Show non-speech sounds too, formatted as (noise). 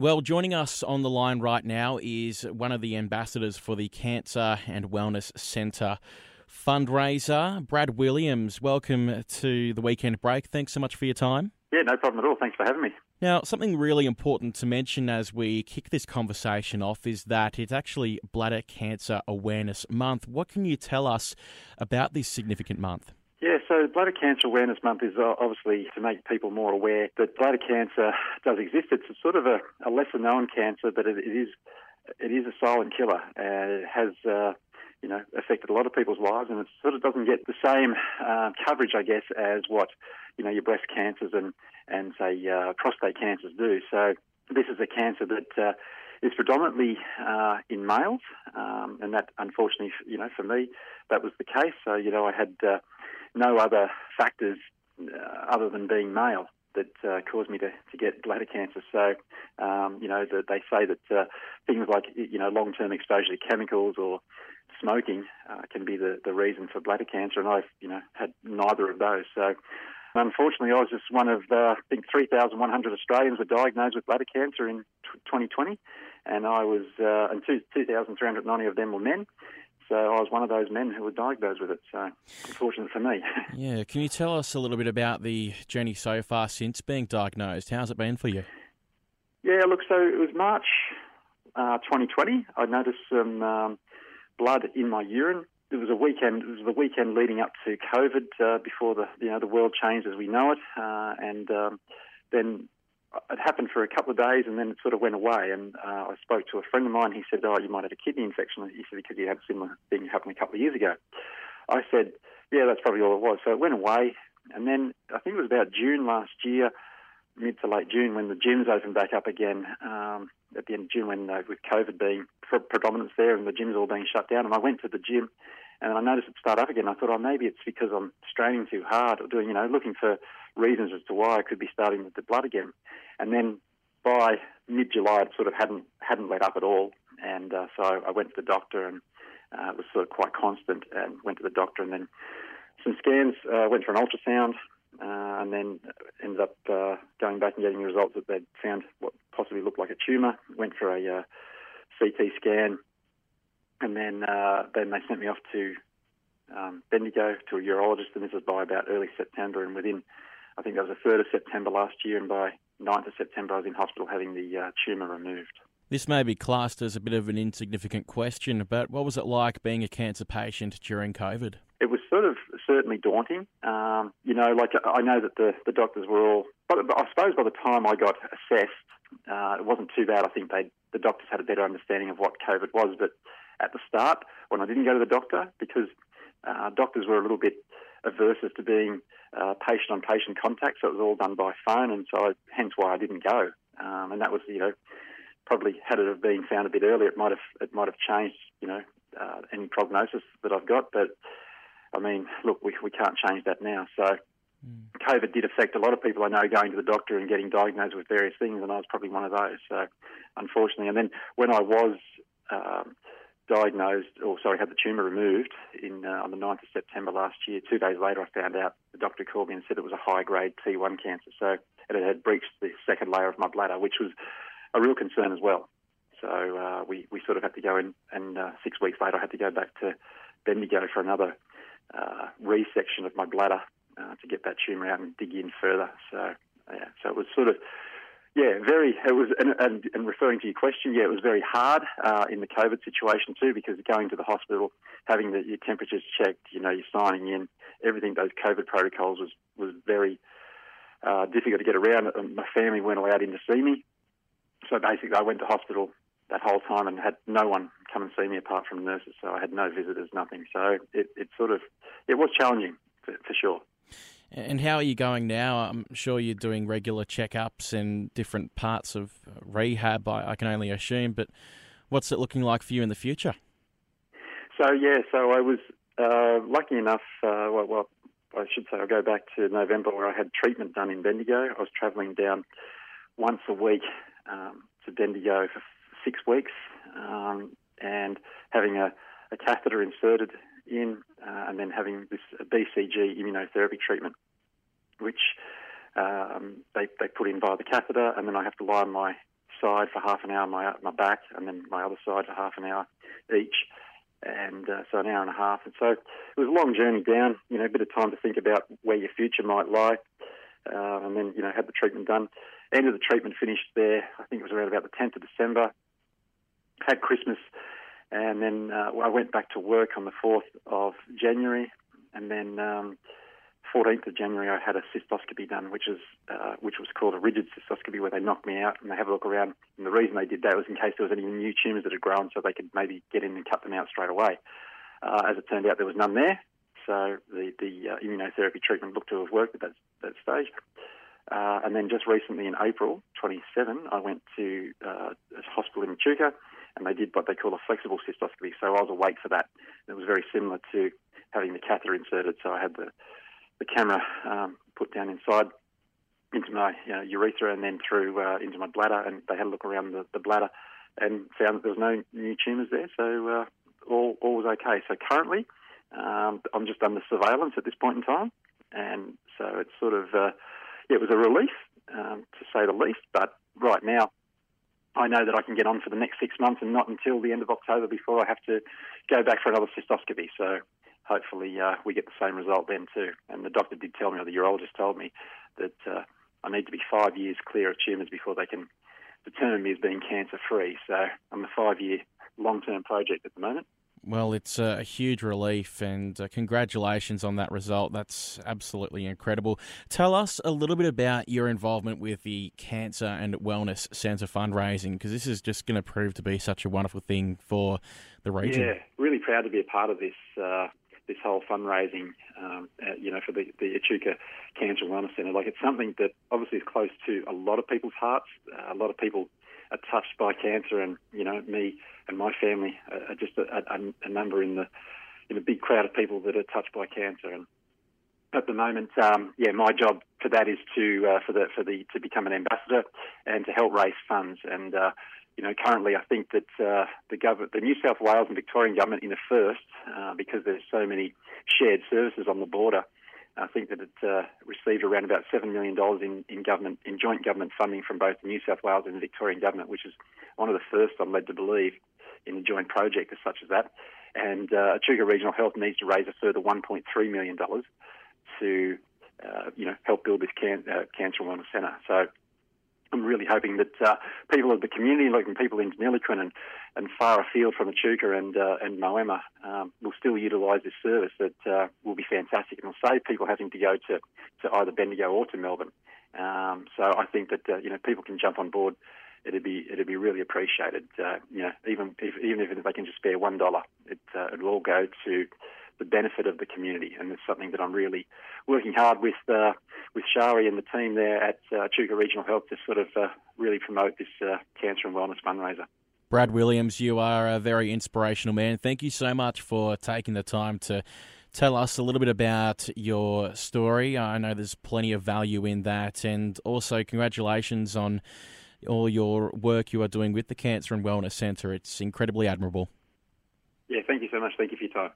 Well, joining us on the line right now is one of the ambassadors for the Cancer and Wellness Centre fundraiser, Brad Williams. Welcome to the weekend break. Thanks so much for your time. Yeah, no problem at all. Thanks for having me. Now, something really important to mention as we kick this conversation off is that it's actually Bladder Cancer Awareness Month. What can you tell us about this significant month? Yeah, so Bladder Cancer Awareness Month is uh, obviously to make people more aware that bladder cancer does exist. It's a sort of a, a lesser known cancer, but it, it is it is a silent killer, and it has uh, you know affected a lot of people's lives, and it sort of doesn't get the same uh, coverage, I guess, as what you know your breast cancers and and say uh, prostate cancers do. So this is a cancer that uh, is predominantly uh, in males, um, and that unfortunately, you know, for me, that was the case. So you know, I had uh, no other factors uh, other than being male that uh, caused me to, to get bladder cancer. So, um, you know, the, they say that uh, things like, you know, long-term exposure to chemicals or smoking uh, can be the, the reason for bladder cancer, and I've, you know, had neither of those. So, unfortunately, I was just one of, uh, I think, 3,100 Australians were diagnosed with bladder cancer in t- 2020, and I was, uh, and 2,390 of them were men. So I was one of those men who were diagnosed with it. So unfortunate for me. (laughs) Yeah, can you tell us a little bit about the journey so far since being diagnosed? How's it been for you? Yeah, look, so it was March uh, 2020. I noticed some um, blood in my urine. It was a weekend. It was the weekend leading up to COVID, uh, before the you know the world changed as we know it, uh, and um, then it happened for a couple of days and then it sort of went away. And uh, I spoke to a friend of mine. He said, "Oh, you might have a kidney infection." He said because he had a similar thing happen a couple of years ago. I said, "Yeah, that's probably all it was." So it went away, and then I think it was about June last year, mid to late June, when the gyms opened back up again. Um, at the end of June, when uh, with COVID being pre- predominance there and the gyms all being shut down, and I went to the gym. And I noticed it start up again. I thought, oh, maybe it's because I'm straining too hard or doing, you know, looking for reasons as to why I could be starting with the blood again. And then by mid July, it sort of hadn't hadn't let up at all. And uh, so I went to the doctor, and uh, it was sort of quite constant. And went to the doctor, and then some scans. Uh, went for an ultrasound, uh, and then ended up uh, going back and getting the results that they'd found what possibly looked like a tumour. Went for a uh, CT scan, and then then they sent me off to um, Bendigo to a urologist, and this was by about early September. And within, I think that was the 3rd of September last year, and by 9th of September, I was in hospital having the uh, tumour removed. This may be classed as a bit of an insignificant question, but what was it like being a cancer patient during COVID? It was sort of certainly daunting. Um, you know, like I know that the, the doctors were all, but I suppose by the time I got assessed, uh, it wasn't too bad. I think they the doctors had a better understanding of what COVID was. But at the start, when I didn't go to the doctor, because uh, doctors were a little bit averse as to being uh, patient on patient contact, so it was all done by phone, and so I, hence why I didn't go. Um, and that was, you know, probably had it have been found a bit earlier, it might have it might have changed, you know, uh, any prognosis that I've got. But I mean, look, we we can't change that now. So mm. COVID did affect a lot of people I know going to the doctor and getting diagnosed with various things, and I was probably one of those. So unfortunately, and then when I was um, diagnosed, or sorry, had the tumour removed in uh, on the 9th of September last year. Two days later, I found out the doctor called me and said it was a high grade T1 cancer. So it had breached the second layer of my bladder, which was a real concern as well. So uh, we, we sort of had to go in, and uh, six weeks later, I had to go back to Bendigo for another uh, resection of my bladder uh, to get that tumour out and dig in further. So, yeah, so it was sort of yeah, very. It was, and, and, and, referring to your question, yeah, it was very hard uh, in the COVID situation too, because going to the hospital, having the, your temperatures checked, you know, you're signing in, everything, those COVID protocols was was very uh, difficult to get around. My family weren't allowed in to see me, so basically, I went to hospital that whole time and had no one come and see me apart from nurses. So I had no visitors, nothing. So it, it sort of it was challenging for, for sure. And how are you going now? I'm sure you're doing regular checkups and different parts of rehab, I, I can only assume, but what's it looking like for you in the future? So, yeah, so I was uh, lucky enough, uh, well, well, I should say I'll go back to November where I had treatment done in Bendigo. I was travelling down once a week um, to Bendigo for six weeks um, and having a, a catheter inserted in, uh, and then having this BCG immunotherapy treatment, which um, they, they put in via the catheter, and then I have to lie on my side for half an hour, my my back, and then my other side for half an hour each, and uh, so an hour and a half. And so it was a long journey down. You know, a bit of time to think about where your future might lie, uh, and then you know had the treatment done. End of the treatment finished there. I think it was around about the 10th of December. Had Christmas, and then uh, I went back to work on the 4th of January, and then. Um, 14th of January, I had a cystoscopy done, which is uh, which was called a rigid cystoscopy, where they knocked me out and they have a look around. And the reason they did that was in case there was any new tumours that had grown, so they could maybe get in and cut them out straight away. Uh, as it turned out, there was none there, so the the uh, immunotherapy treatment looked to have worked at that that stage. Uh, and then just recently in April 27, I went to uh, a hospital in Echuca, and they did what they call a flexible cystoscopy. So I was awake for that. It was very similar to having the catheter inserted. So I had the the camera um, put down inside into my you know, urethra and then through uh, into my bladder, and they had a look around the, the bladder and found that there was no new tumours there, so uh, all all was okay. So currently, um, I'm just under surveillance at this point in time, and so it's sort of uh, it was a relief um, to say the least. But right now, I know that I can get on for the next six months, and not until the end of October before I have to go back for another cystoscopy. So hopefully uh, we get the same result then too. And the doctor did tell me, or the urologist told me, that uh, I need to be five years clear of tumours before they can determine me as being cancer free. So I'm a five year long term project at the moment. Well, it's a huge relief, and uh, congratulations on that result. That's absolutely incredible. Tell us a little bit about your involvement with the Cancer and Wellness Centre fundraising, because this is just going to prove to be such a wonderful thing for the region. Yeah, really proud to be a part of this. Uh, this whole fundraising, um, you know, for the, the Echuca Cancer Wellness Centre. Like it's something that obviously is close to a lot of people's hearts. Uh, a lot of people are touched by cancer, and you know, me and my family are just a, a, a number in the in a big crowd of people that are touched by cancer. And at the moment, um, yeah, my job for that is to uh, for the for the to become an ambassador and to help raise funds and. Uh, you know, currently I think that uh, the government, the New South Wales and Victorian government in the first, uh, because there's so many shared services on the border, I think that it uh, received around about $7 million in, in government, in joint government funding from both the New South Wales and the Victorian government, which is one of the first, I'm led to believe, in a joint project as such as that. And uh, Regional Health needs to raise a further $1.3 million to, uh, you know, help build this can, uh, cancer wellness centre. So I'm really hoping that uh, people of the community, like people in Deniliquin and, and far afield from Echuca and uh, and Moama, um, will still utilise this service. That uh, will be fantastic and will save people having to go to, to either Bendigo or to Melbourne. Um, so I think that uh, you know people can jump on board. It'd be it'd be really appreciated. Uh, you know, even if even if they can just spare one dollar, it uh, it will all go to the benefit of the community, and it's something that I'm really working hard with uh, with Shari and the team there at uh, Echuca Regional Health to sort of uh, really promote this uh, cancer and wellness fundraiser. Brad Williams, you are a very inspirational man. Thank you so much for taking the time to tell us a little bit about your story. I know there's plenty of value in that, and also congratulations on all your work you are doing with the Cancer and Wellness Centre. It's incredibly admirable. Yeah, thank you so much. Thank you for your time.